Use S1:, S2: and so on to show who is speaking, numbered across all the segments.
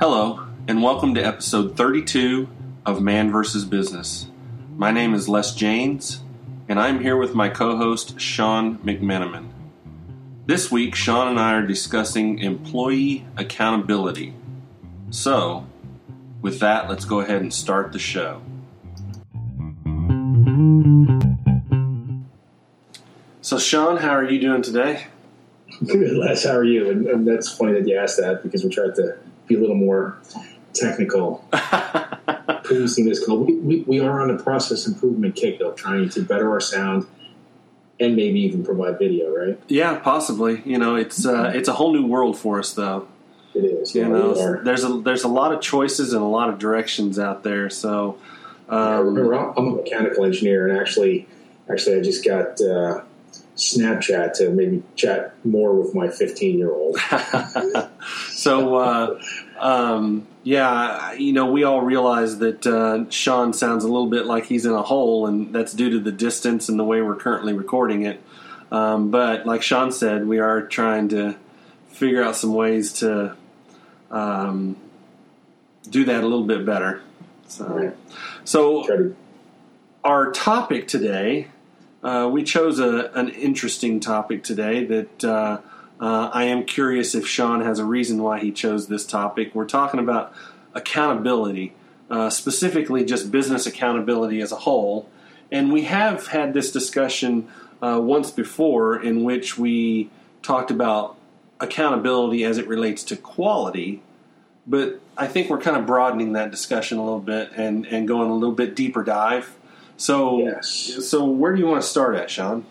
S1: Hello, and welcome to episode 32 of Man vs. Business. My name is Les Janes, and I'm here with my co host, Sean McMenamin. This week, Sean and I are discussing employee accountability. So, with that, let's go ahead and start the show. So, Sean, how are you doing today?
S2: Good, Les. How are you? And, and that's funny that you asked that because we tried to be a little more technical. Producing this call, we, we, we are on a process improvement kick, though, trying to better our sound and maybe even provide video, right?
S1: Yeah, possibly. You know, it's uh, it's a whole new world for us, though.
S2: It is.
S1: You
S2: yeah,
S1: know, there's a there's a lot of choices and a lot of directions out there. So,
S2: Yeah,
S1: um,
S2: remember, I'm I'm a mechanical engineer, and actually, actually, I just got uh, Snapchat to maybe chat more with my 15 year old.
S1: so uh, um, yeah, you know, we all realize that uh, Sean sounds a little bit like he's in a hole, and that's due to the distance and the way we're currently recording it. Um, but like Sean said, we are trying to figure out some ways to um, do that a little bit better. So,
S2: Right.
S1: so our topic today, uh, we chose a, an interesting topic today that uh, uh, I am curious if Sean has a reason why he chose this topic. We're talking about accountability, uh, specifically just business accountability as a whole. And we have had this discussion uh, once before in which we talked about accountability as it relates to quality. But I think we're kind of broadening that discussion a little bit and, and going a little bit deeper dive. So,
S2: Yes.
S1: so where do you want to start at, Sean?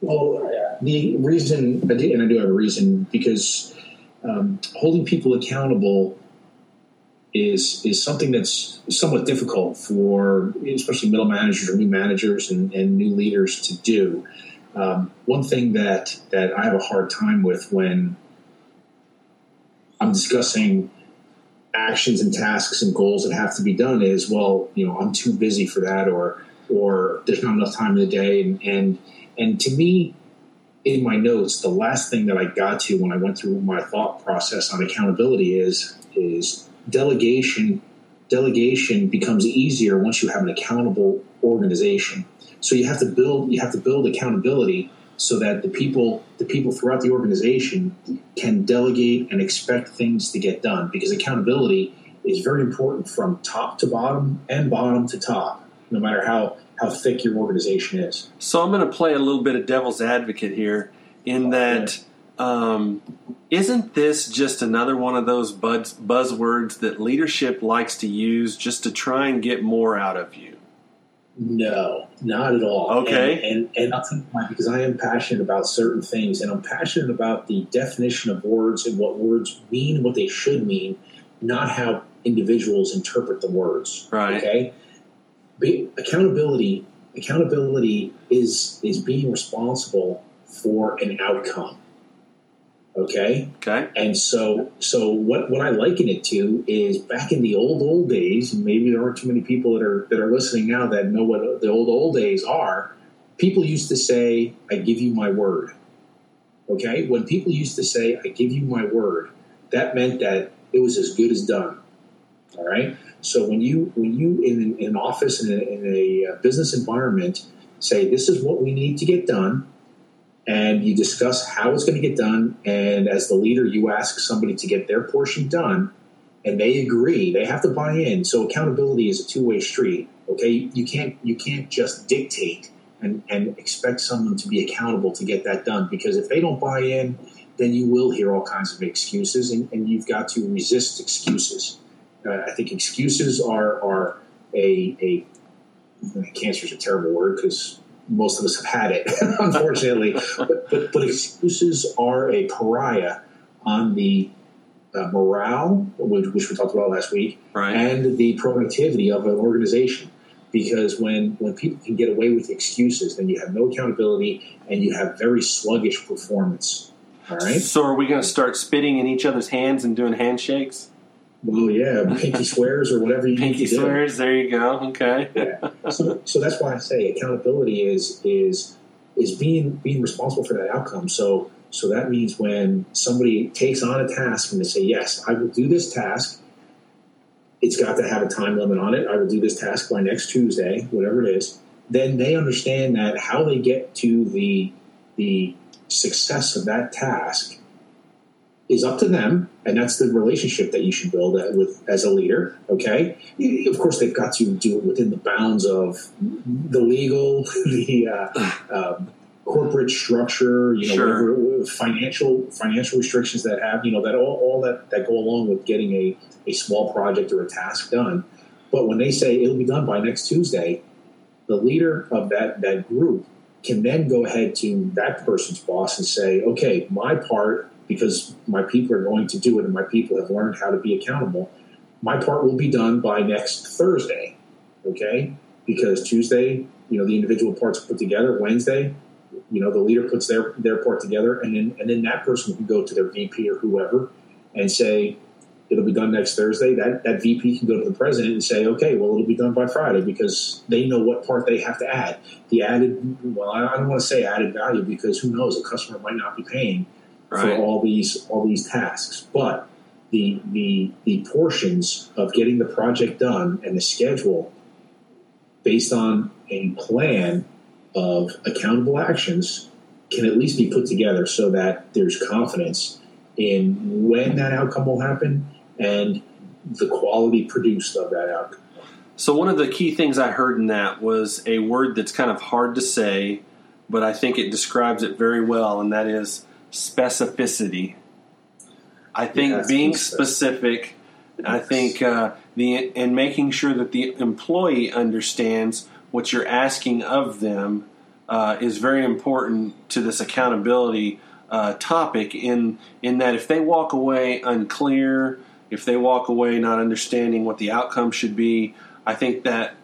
S2: Well, the reason, I do, and I do have a reason, because um, holding people accountable is is something that's somewhat difficult for especially middle managers or new managers and, and new leaders to do. Um, one thing that that I have a hard time with when I'm discussing actions and tasks and goals that have to be done is well, you know, I'm too busy for that, or or there's not enough time in the day, and and and to me, in my notes, the last thing that I got to when I went through my thought process on accountability is is delegation. Delegation becomes easier once you have an accountable organization. So you have to build you have to build accountability so that the people the people throughout the organization can delegate and expect things to get done because accountability is very important from top to bottom and bottom to top, no matter how how thick your organization is.
S1: So I'm going to play a little bit of devil's advocate here, in that um, isn't this just another one of those buzz, buzzwords that leadership likes to use just to try and get more out of you?
S2: No, not at all.
S1: Okay.
S2: and and, and I'll tell you why. Because I am passionate about certain things, and I'm passionate about the definition of words and what words mean, and what they should mean, not how individuals interpret the words.
S1: Right.
S2: Okay. Accountability. Accountability is is being responsible for an outcome. Okay.
S1: Okay.
S2: And so, so what, what I liken it to is back in the old old days, and maybe there aren't too many people that are that are listening now that know what the old old days are. People used to say, "I give you my word." Okay, when people used to say, "I give you my word," that meant that it was as good as done. All right. So when you when you in, in an office in a, in a uh, business environment say, "This is what we need to get done," and you discuss how it's going to get done. And as the leader, you ask somebody to get their portion done, and they agree. They have to buy in. So accountability is a two way street. Okay, you can't you can't just dictate and, and expect someone to be accountable to get that done because if they don't buy in, then you will hear all kinds of excuses, and, and you've got to resist excuses. Uh, I think excuses are are a, a cancer is a terrible word because most of us have had it, unfortunately. but, but, but excuses are a pariah on the uh, morale, which, which we talked about last week,
S1: Right.
S2: and the productivity of an organization. Because when, when people can get away with excuses, then you have no accountability and you have very sluggish performance. All right.
S1: So are we going to start spitting in each other's hands and doing handshakes?
S2: Well, yeah, pinky swears or whatever you
S1: Pinky
S2: need to do.
S1: swears. There you go. Okay.
S2: Yeah. So, so that's why I say accountability is is is being being responsible for that outcome. So so that means when somebody takes on a task and they say, "Yes, I will do this task. it's got to have a time limit on it. I will do this task by next Tuesday, whatever it is. Then they understand that how they get to the the success of that task is up to them, and that's the relationship that you should build with as a leader. Okay, of course they've got to do it within the bounds of the legal, the uh, um, corporate structure, you know,
S1: Sure.
S2: whatever, financial financial restrictions that have, you know, that all, all that that go along with getting a a small project or a task done. But when they say it'll be done by next Tuesday, the leader of that that group can then go ahead to that person's boss and say, okay, my part, because my people are going to do it and my people have learned how to be accountable, my part will be done by next Thursday. Okay? Because Tuesday, you know, the individual parts put together. Wednesday, you know, the leader puts their, their part together and then and then that person can go to their VP or whoever and say, it'll be done next Thursday. That that VP can go to the president and say, okay, well, it'll be done by Friday because they know what part they have to add. The added, well, I don't want to say added value because who knows, a customer might not be paying for all these all these tasks, but the the the portions of getting the project done and the schedule based on a plan of accountable actions can at least be put together so that there's confidence in when that outcome will happen and the quality produced of that outcome.
S1: So one of the key things I heard in that was a word that's kind of hard to say, but I think it describes it very well, and that is specificity. I think being specific, I think uh, the and making sure that the employee understands what you're asking of them uh, is very important to this accountability uh, topic. In in that, if they walk away unclear, if they walk away not understanding what the outcome should be, I think that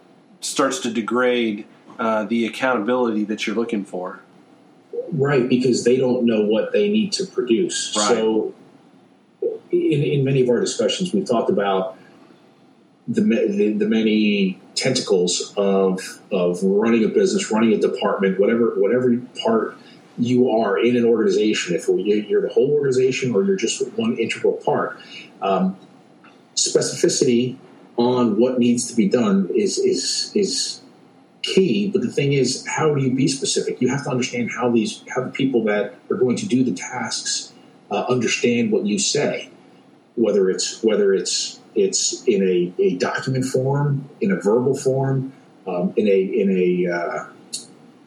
S1: starts to degrade uh, the accountability that you're looking for.
S2: Right, because they don't know what they need to produce.
S1: Right.
S2: So, in, in many of our discussions, we've talked about the, the the many tentacles of of running a business, running a department, whatever whatever part you are in an organization. If you're the whole organization or you're just one integral part, um, specificity on what needs to be done is is is key. But the thing is, how do you be specific? You have to understand how these how the people that are going to do the tasks uh, understand what you say. Whether it's whether it's it's in a, a document form, in a verbal form, um, in a in a uh,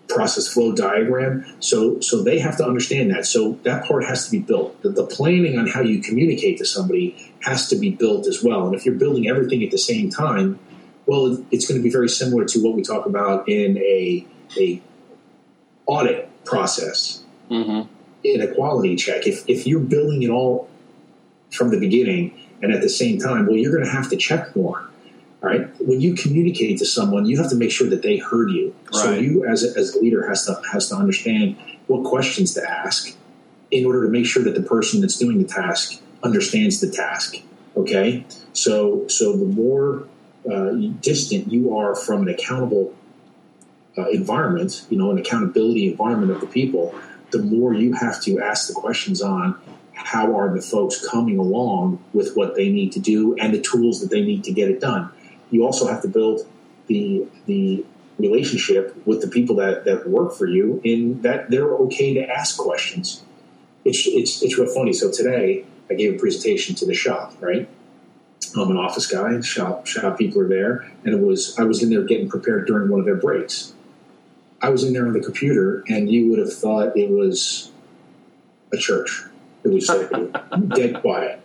S2: process flow diagram. So so they have to understand that. So that part has to be built. The, the planning on how you communicate to somebody has to be built as well. And if you're building everything at the same time, well, it's going to be very similar to what we talk about in a a audit process
S1: Mm-hmm.
S2: in a quality check. If if you're building it all from the beginning and at the same time, well, you're going to have to check more. All right. When you communicate to someone, you have to make sure that they heard you. So you, as a, as a leader, has to has to understand what questions to ask in order to make sure that the person that's doing the task understands the task. Okay. So so the more uh, distant you are from an accountable uh, environment, you know, an accountability environment of the people, the more you have to ask the questions on how are the folks coming along with what they need to do and the tools that they need to get it done. You also have to build the the relationship with the people that, that work for you in that they're okay to ask questions. It's it's it's real funny. So today I gave a presentation to the shop, right? I'm an office guy. Shop shop people are there, and it was I was in there getting prepared during one of their breaks. I was in there on the computer, and you would have thought it was a church. It was uh, dead quiet.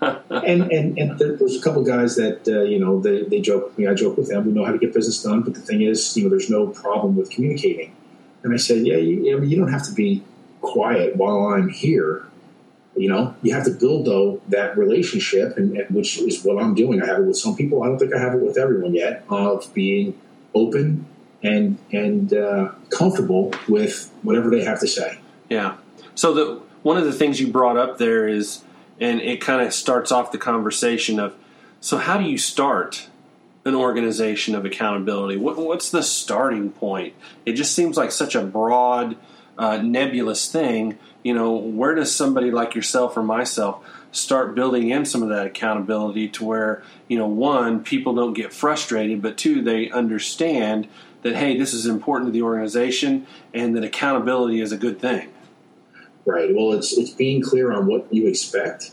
S2: And and and there, there's a couple guys that uh, you know they, they joke with me. I joke with them. We know how to get business done, but the thing is, you know, there's no problem with communicating. And I said, yeah, you, you don't have to be quiet while I'm here. You know, you have to build though that relationship, and, and which is what I'm doing. I have it with some people. I don't think I have it with everyone yet. Of being open and and uh, comfortable with whatever they have to say.
S1: Yeah. So the one of the things you brought up there is, and it kind of starts off the conversation of, so how do you start an organization of accountability? What, what's the starting point? It just seems like such a broad, uh, nebulous thing. You know, where does somebody like yourself or myself start building in some of that accountability to where you know one people don't get frustrated, but two they understand that hey, this is important to the organization, and that accountability is a good thing.
S2: Right. Well, it's it's being clear on what you expect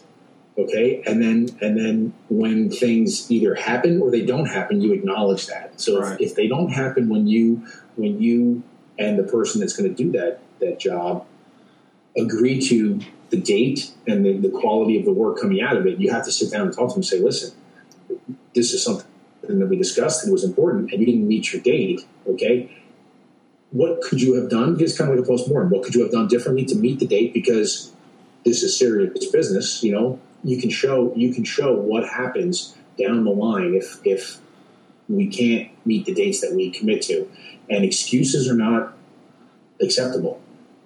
S2: okay and then and then when things either happen or they don't happen you acknowledge that so right. if, if, they don't happen when you when you and the person that's going to do that that job agree to the date and the, the quality of the work coming out of it you have to sit down and talk to them and say listen this is something that we discussed and was important and you didn't meet your date okay? What could you have done? It's kind of like a post-mortem. What could you have done differently to meet the date? Because this is serious business you know? You can show you can show what happens down the line if if we can't meet the dates that we commit to, and excuses are not acceptable.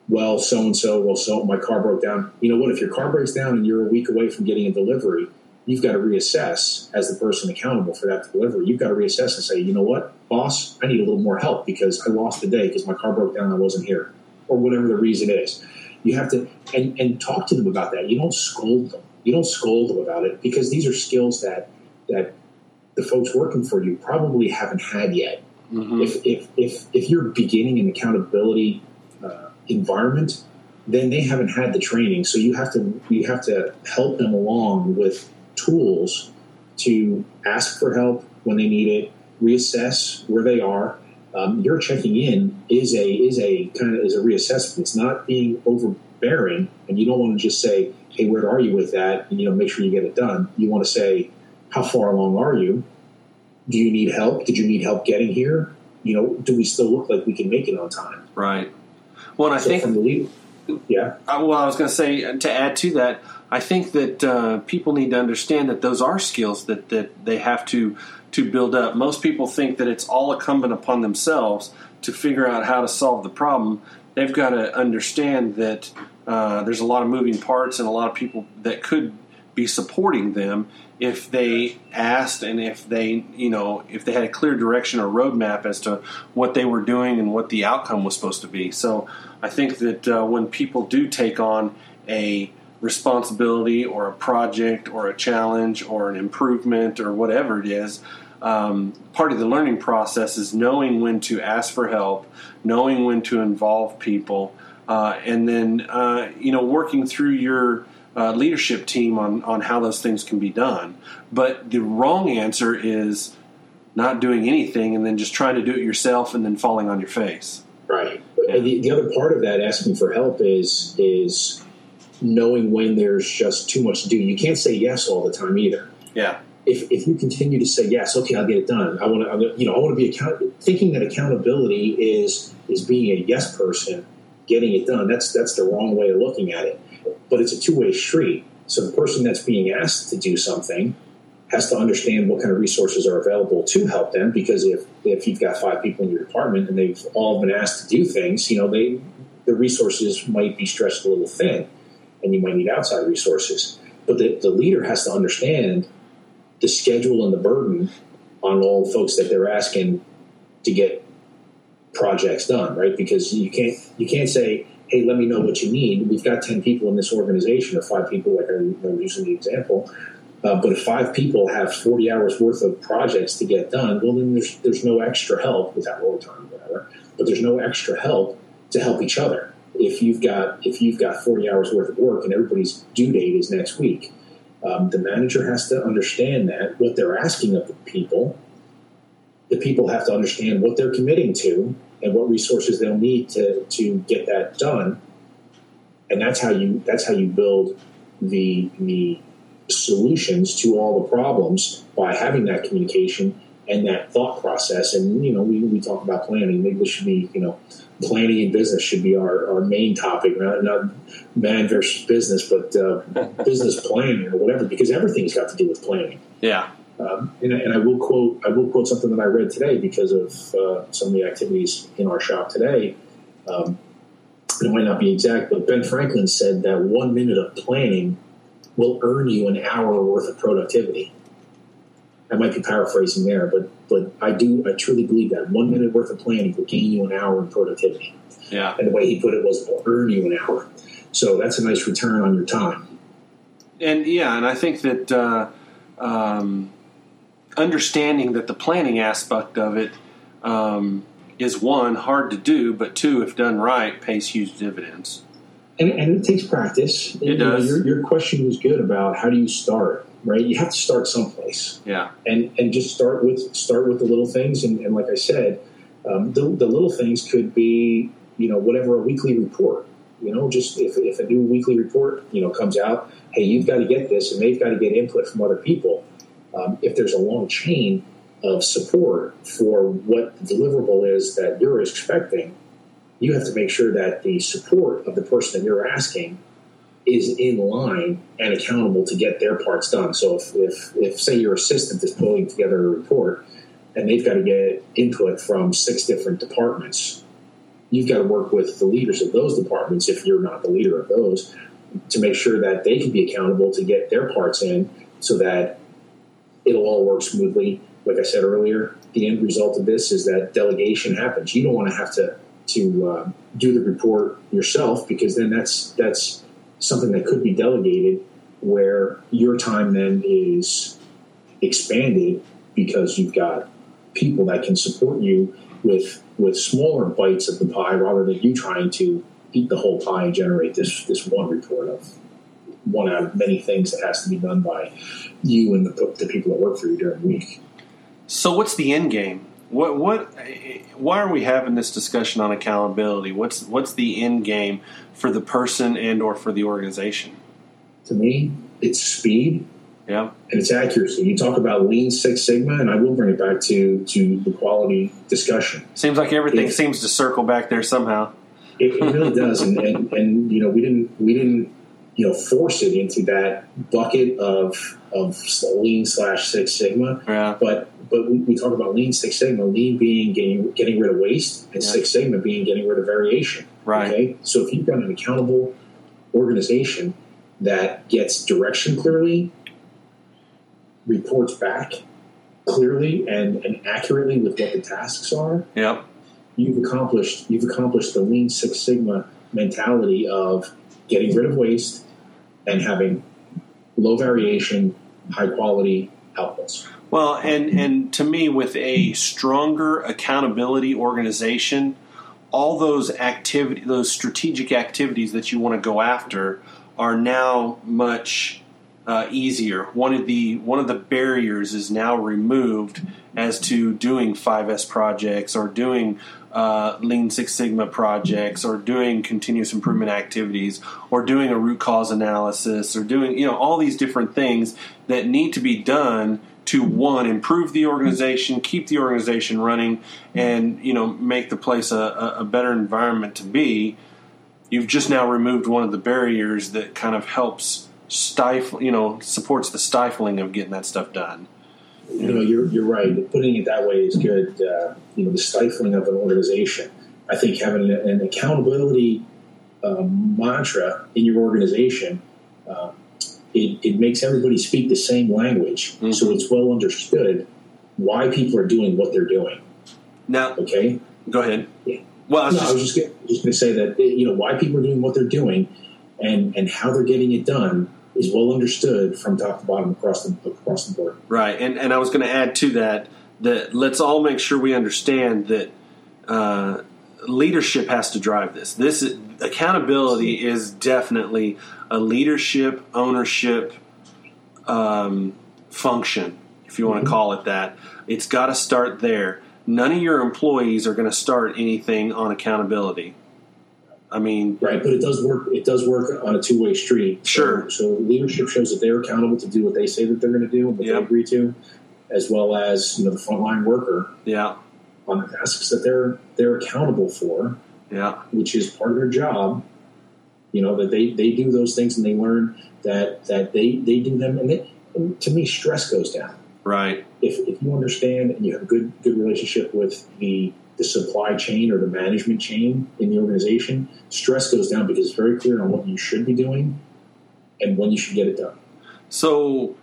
S2: Well, so and so, well, so my car broke down. You know what? If your car breaks down and you're a week away from getting a delivery, you've got to reassess as the person accountable for that delivery. You've got to reassess and say, you know what, boss, I need a little more help because I lost the day because my car broke down and I wasn't here, or whatever the reason is. You have to and and talk to them about that. You don't scold them you don't scold them about it because these are skills that that the folks working for you probably haven't had yet. Mm-hmm. If, if, if, if you're beginning an accountability environment, then they haven't had the training. So you have to you have to help them along with tools to ask for help when they need it, reassess where they are. Um, your checking in is a is a kind of is a reassessment. It's not being overbearing, and you don't want to just say, hey, where are you with that? And, you know, make sure you get it done. You want to say, how far along are you? Do you need help? Did you need help getting here? You know, do we still look like we can make it on time?
S1: Right. Well, I think
S2: from the lead, yeah.
S1: Uh, well, I was going to say uh, to add to that, I think that uh, people need to understand that those are skills that that they have to to build up. Most people think that it's all incumbent upon themselves to figure out how to solve the problem. They've got to understand that uh, there's a lot of moving parts and a lot of people that could be supporting them if they asked and if they, you know, if they had a clear direction or roadmap as to what they were doing and what the outcome was supposed to be. So I think that uh, when people do take on a responsibility or a project or a challenge or an improvement or whatever it is, um, part of the learning process is knowing when to ask for help, knowing when to involve people, uh, and then uh, you know working through your uh, leadership team on on how those things can be done. But the wrong answer is not doing anything and then just trying to do it yourself and then falling on your face.
S2: Right. Yeah. The, the other part of that asking for help is is knowing when there's just too much to do. You can't say yes all the time either.
S1: Yeah.
S2: If, if you continue to say yes, okay, I'll get it done. I want to, you know, I want to be account- thinking that accountability is is being a yes person getting it done. That's that's the wrong way of looking at it. But it's a two way street. So the person that's being asked to do something has to understand what kind of resources are available to help them. Because if if you've got five people in your department and they've all been asked to do things, you know they the resources might be stretched a little thin, and you might need outside resources. But the, the leader has to understand the schedule and the burden on all the folks that they're asking to get projects done, right? Because you can't you can't say, "Hey, let me know what you need." We've got ten people in this organization, or five people, like I'm, using the example. Uh, but if five people have 40 hours worth of projects to get done, well, then there's there's no extra help without overtime, whatever. But there's no extra help to help each other. If you've got if you've got 40 hours worth of work and everybody's due date is next week, um, the manager has to understand that what they're asking of the people the people have to understand what they're committing to and what resources they'll need to, to get that done. And that's how you that's how you build the the solutions to all the problems by having that communication and that thought process. And you know, we, we talk about planning. Maybe this should be you know, planning and business should be our, our main topic, not, not man versus business, but uh, business planning or whatever, because everything's got to do with planning.
S1: Yeah.
S2: Um, and, and, I will quote I will quote something that I read today because of uh, some of the activities in our shop today. Um, it might not be exact, but Ben Franklin said that one minute of planning will earn you an hour worth of productivity. I might be paraphrasing there, but but I do I truly believe that one minute worth of planning will gain you an hour in productivity.
S1: Yeah.
S2: And the way he put it was will earn you an hour. So that's a nice return on your time.
S1: and yeah, and I think that uh, um, understanding that the planning aspect of it um, is one hard to do, but two, if done right, pays huge dividends.
S2: And, and it takes practice.
S1: It
S2: You know,
S1: does.
S2: your, your question was good about how do you start, right? You have to start someplace.
S1: Yeah,
S2: and and just start with start with the little things and, and like I said, um, the, the little things could be you know whatever a weekly report. You know, just if, if a new weekly report you know comes out, hey, you've got to get this, and they've got to get input from other people. Um, if there's a long chain of support for what the deliverable is that you're expecting, you have to make sure that the support of the person that you're asking is in line and accountable to get their parts done. So if, if, if say your assistant is pulling together a report and they've got to get input from six different departments, you've got to work with the leaders of those departments if you're not the leader of those to make sure that they can be accountable to get their parts in so that it'll all work smoothly. Like I said earlier, the end result of this is that delegation happens. You don't want to have to to uh, do the report yourself because then that's that's something that could be delegated where your time then is expanded because you've got people that can support you with with smaller bites of the pie rather than you trying to eat the whole pie and generate this this one report of one out of many things that has to be done by you and the, the people that work for you during the week.
S1: So what's the end game? What what? Why are we having this discussion on accountability? What's what's the end game for the person and or for the organization?
S2: To me, it's speed
S1: Yeah,
S2: and it's accuracy. You talk about Lean Six Sigma, and I will bring it back to to the quality discussion.
S1: seems like everything seems to circle back there somehow.
S2: It, it really does, and, and and you know we didn't we didn't you know force it into that bucket of of Lean slash Six Sigma,
S1: Yeah,
S2: but but we, talk about Lean Six Sigma, Lean being getting getting rid of waste, and
S1: Yeah.
S2: Six Sigma being getting rid of variation.
S1: right.
S2: Okay, so if you've got an accountable organization that gets direction clearly, reports back clearly and, and accurately with what the tasks are,
S1: Yep.
S2: you've accomplished you've accomplished the Lean Six Sigma mentality of getting rid of waste and having low variation, high quality outputs.
S1: Well, and and to me, with a stronger accountability organization, all those activity, those strategic activities that you want to go after, are now much uh, easier. One of the one of the barriers is now removed as to doing 5S projects or doing uh, Lean Six Sigma projects or doing continuous improvement activities or doing a root cause analysis or doing you know all these different things that need to be done to one improve the organization, keep the organization running, and you know make the place a, a, a better environment to be. You've just now removed one of the barriers that kind of helps stifle, you know, supports the stifling of getting that stuff done.
S2: You know, you're, you're right. Putting it that way is good. Uh, you know, the stifling of an organization. I think having an, an accountability uh, mantra in your organization, uh, it, it makes everybody speak the same language,
S1: Mhm.
S2: so it's well understood why people are doing what they're doing.
S1: Now,
S2: Okay.
S1: go ahead.
S2: Yeah.
S1: Well, I was
S2: No, I
S1: just,
S2: was just gonna, just going to say that you know why people are doing what they're doing, and and how they're getting it done is well understood from top to bottom across the across the board.
S1: Right, and and I was going to add to that that let's all make sure we understand that uh, leadership has to drive this. This is, accountability is definitely a leadership ownership um, function, if you want to call it that. It's got to start there. None of your employees are going to start anything on accountability. I mean,
S2: Right, but it does work. It does work on a two way street.
S1: Sure.
S2: So, leadership shows that they're accountable to do what they say that they're going to do and what
S1: Yep.
S2: they agree to, as well as you know the frontline worker
S1: yeah,
S2: on the tasks that they're they're accountable for,
S1: yeah,
S2: which is part of their job. You know that they they do those things and they learn that that they they do them, and, it, and to me, stress goes down.
S1: right,
S2: if, if you understand and you have a good good relationship with the the supply chain or the management chain in the organization, stress goes down because it's very clear on what you should be doing and when you should get it done.
S1: So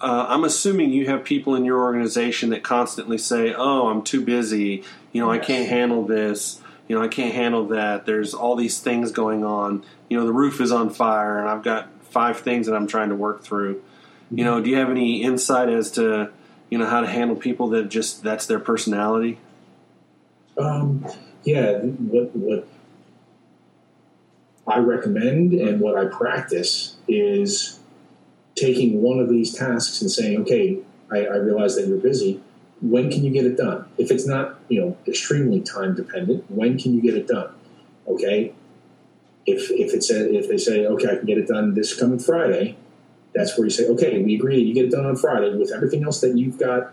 S1: uh, I'm assuming you have people in your organization that constantly say, "Oh, I'm too busy. You know, I can't handle this. You know, I can't handle that. There's all these things going on. You know, the roof is on fire, and I've got five things that I'm trying to work through. You know, do you have any insight as to you know how to handle people that just that's their personality?
S2: Um, yeah, what what I recommend and what I practice is taking one of these tasks and saying, okay, I, I realize that you're busy. When can you get it done? If it's not, you know, extremely time dependent, when can you get it done? Okay. If if it's a, if they say, okay, I can get it done this coming Friday, that's where you say, okay, we agree you get it done on Friday with everything else that you've got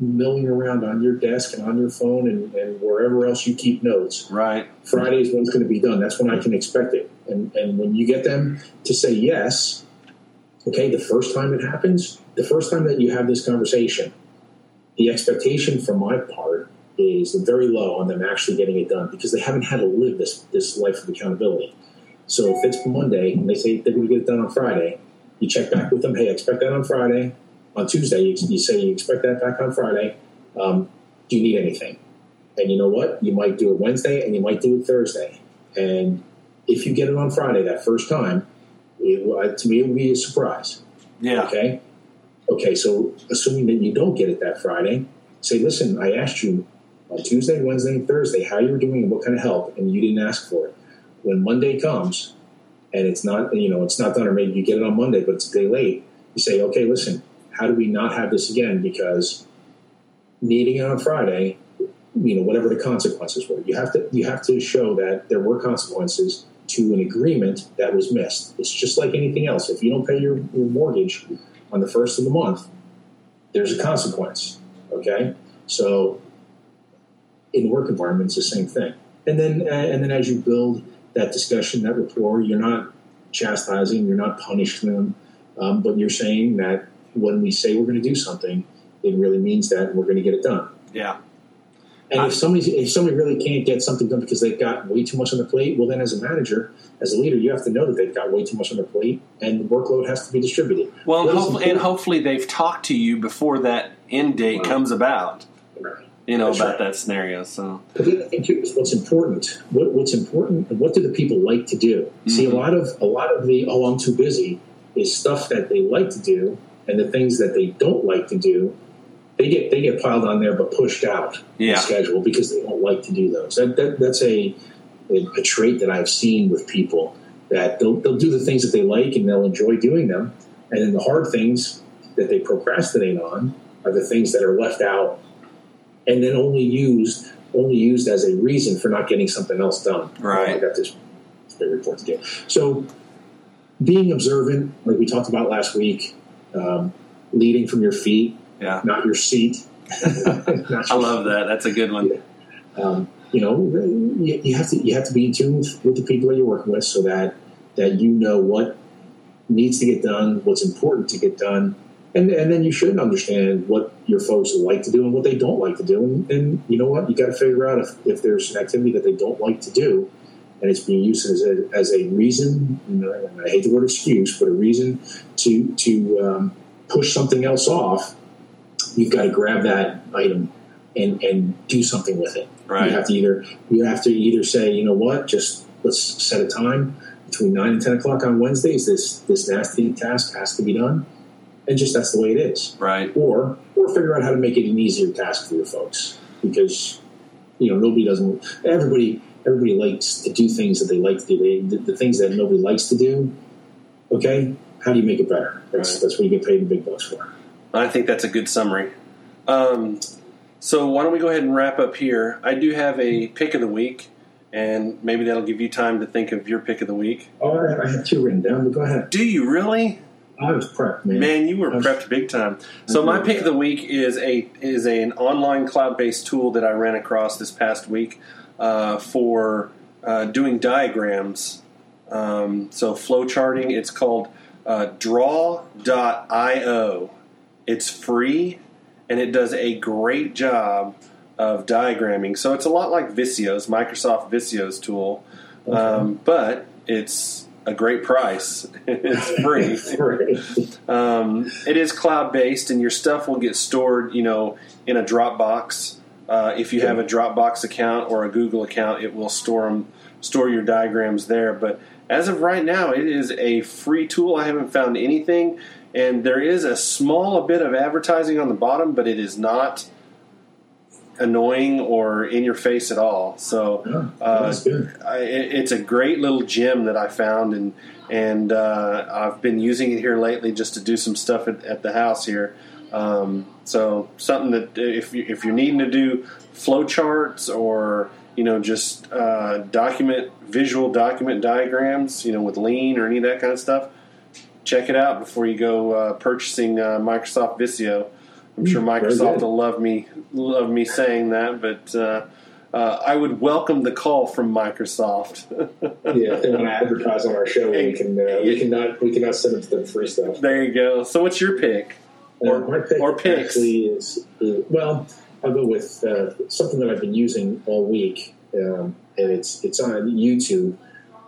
S2: milling around on your desk and on your phone and, and wherever else you keep notes.
S1: Right.
S2: Friday is when it's going to be done. That's when I can expect it. And, and when you get them to say yes, okay, the first time it happens, the first time that you have this conversation, the expectation from my part is very low on them actually getting it done because they haven't had to live this, this life of accountability. So if it's Monday and they say they're going to get it done on Friday, you check back with them. Hey, I expect that on Friday. On Tuesday, you, you say you expect that back on Friday. Um, do you need anything? And you know what? You might do it Wednesday and you might do it Thursday. And if you get it on Friday that first time, it, to me, it would be a surprise.
S1: Yeah.
S2: Okay. Okay. So, assuming that you don't get it that Friday, say, listen, I asked you on Tuesday, Wednesday, and Thursday how you were doing and what kind of help, and you didn't ask for it. When Monday comes and it's not, you know, it's not done, or maybe you get it on Monday, but it's a day late, you say, okay, listen, how do we not have this again? Because needing it on Friday, you know, whatever the consequences were, you have to you have to show that there were consequences to an agreement that was missed. It's just like anything else. If you don't pay your, your mortgage on the first of the month, there's a consequence. Okay, so in the work environment, it's the same thing. And then and then as you build that discussion, that rapport, you're not chastising, you're not punishing them, um, but you're saying that when we say we're going to do something, it really means that we're going to get it done.
S1: Yeah.
S2: And if somebody if somebody really can't get something done because they've got way too much on their plate, well, then as a manager, as a leader, you have to know that they've got way too much on their plate, and the workload has to be distributed.
S1: Well, and hopefully, and hopefully, they've talked to you before that end date comes about.
S2: Right.
S1: You know
S2: That's
S1: about
S2: right.
S1: that scenario. So
S2: But the other thing too is what's important. What, what's important, and what do the people like to do? See, a mm-hmm. lot of a lot of the oh, I'm too busy is stuff that they like to do, and the things that they don't like to do, they get they get piled on there but pushed out
S1: Yeah.
S2: the schedule because they don't like to do those. That, that that's a, a a trait that I've seen with people that they'll they'll do the things that they like and they'll enjoy doing them, and then the hard things that they procrastinate on are the things that are left out and then only used only used as a reason for not getting something else done.
S1: Right.
S2: I got this big report to do. So being observant, like we talked about last week, um, leading from your feet,
S1: yeah,
S2: not your seat. Not
S1: I
S2: your
S1: love that. That's a good one.
S2: um, you know, you, you have to you have to be in tune with, with the people that you're working with, so that that you know what needs to get done, what's important to get done, and and then you should understand what your folks like to do and what they don't like to do, and, and you know what, you got to figure out if, if there's an activity that they don't like to do, and it's being used as a, as a reason. You know, and I hate the word excuse, but a reason to to um, push something else off. You've got to grab that item and and do something with it.
S1: Right.
S2: You have to either you have to either say, you know what, just let's set a time between nine and ten o'clock on Wednesdays. This this nasty task has to be done, and just that's the way it is.
S1: Right.
S2: Or or figure out how to make it an easier task for your folks because you know nobody doesn't everybody everybody likes to do things that they like to do. They, the, the things that nobody likes to do. Okay, how do you make it better? That's
S1: Right.
S2: that's what you get paid the big bucks for.
S1: I think that's a good summary. Um, so why don't we go ahead and wrap up here? I do have a pick of the week, and maybe that'll give you time to think of your pick of the week.
S2: All right, I have two written down, but go ahead.
S1: Do you really?
S2: I was prepped, man.
S1: Man, you were
S2: was-
S1: prepped big time. So my pick of the week is a is a, an online cloud based tool that I ran across this past week uh, for uh, doing diagrams. Um, so flow charting. It's called uh, Draw.io. It's free and it does a great job of diagramming. So it's a lot like Visio's Microsoft Visio's tool, um, but it's a great price. it's free. Um, it is cloud based, and your stuff will get stored, you know, in a Dropbox. Uh, if you have a Dropbox account or a Google account, it will store 'em- store your diagrams there. But as of right now, it is a free tool. I haven't found anything, and there is a small bit of advertising on the bottom, but it is not annoying or in your face at all. So
S2: Oh,
S1: uh. I, it- it's a great little gem that I found, and and uh, I've been using it here lately just to do some stuff at, at the house here. Um, so something that if you, if you're needing to do flowcharts or you know just uh, document visual document diagrams, you know with Lean or any of that kind of stuff, check it out before you go uh, purchasing uh, Microsoft Visio. I'm sure
S2: Mm,
S1: Microsoft will love me love me saying that, but uh, uh, I would welcome the call from Microsoft.
S2: Yeah, if they want to advertise on our show, we can uh, we cannot we cannot send them to them free stuff.
S1: there you go. So, what's your pick?
S2: Uh,
S1: Or-
S2: my pick
S1: or picks.
S2: actually is, is well, I'll go with uh, something that I've been using all week, um, and it's it's on YouTube.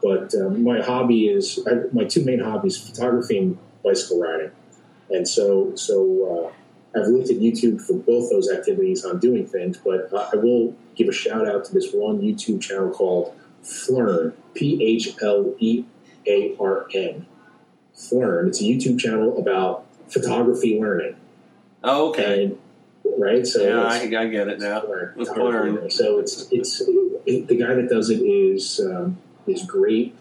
S2: But um, my hobby is I, my two main hobbies: photography and bicycle riding. And so so uh, I've looked at YouTube for both those activities on doing things. But I I will give a shout out to this one YouTube channel called Phlearn, P H L E A R N. Phlearn. It's a YouTube channel about photography learning.
S1: Oh, okay.
S2: And right, so
S1: Yeah, I, I get it now.
S2: Learn,
S1: Let's
S2: photography
S1: learn.
S2: learning. So it's it's it, the guy that does it is um, is great,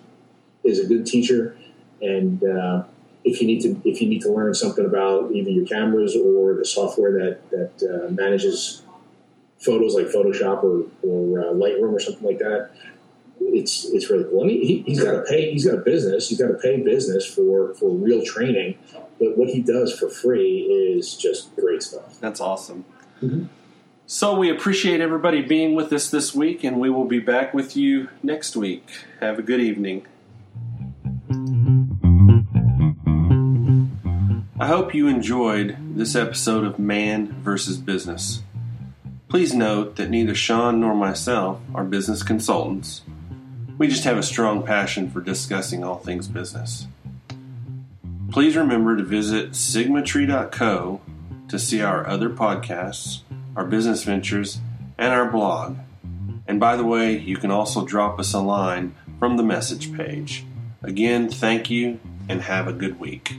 S2: is a good teacher, and uh, if you need to if you need to learn something about either your cameras or the software that that uh, manages photos like Photoshop or, or uh, Lightroom or something like that. It's it's really cool. And he, he- he's got to pay. He's got a business. He's got to pay business for for real training. But what he does for free is just great stuff.
S1: That's awesome.
S2: Mhm.
S1: So, we appreciate everybody being with us this week, and we will be back with you next week. Have a good evening. I hope you enjoyed this episode of Man versus Business. Please note that neither Sean nor myself are business consultants. We just have a strong passion for discussing all things business. Please remember to visit sigmatree.co to see our other podcasts, our business ventures, and our blog. And by the way, you can also drop us a line from the message page. Again, thank you and have a good week.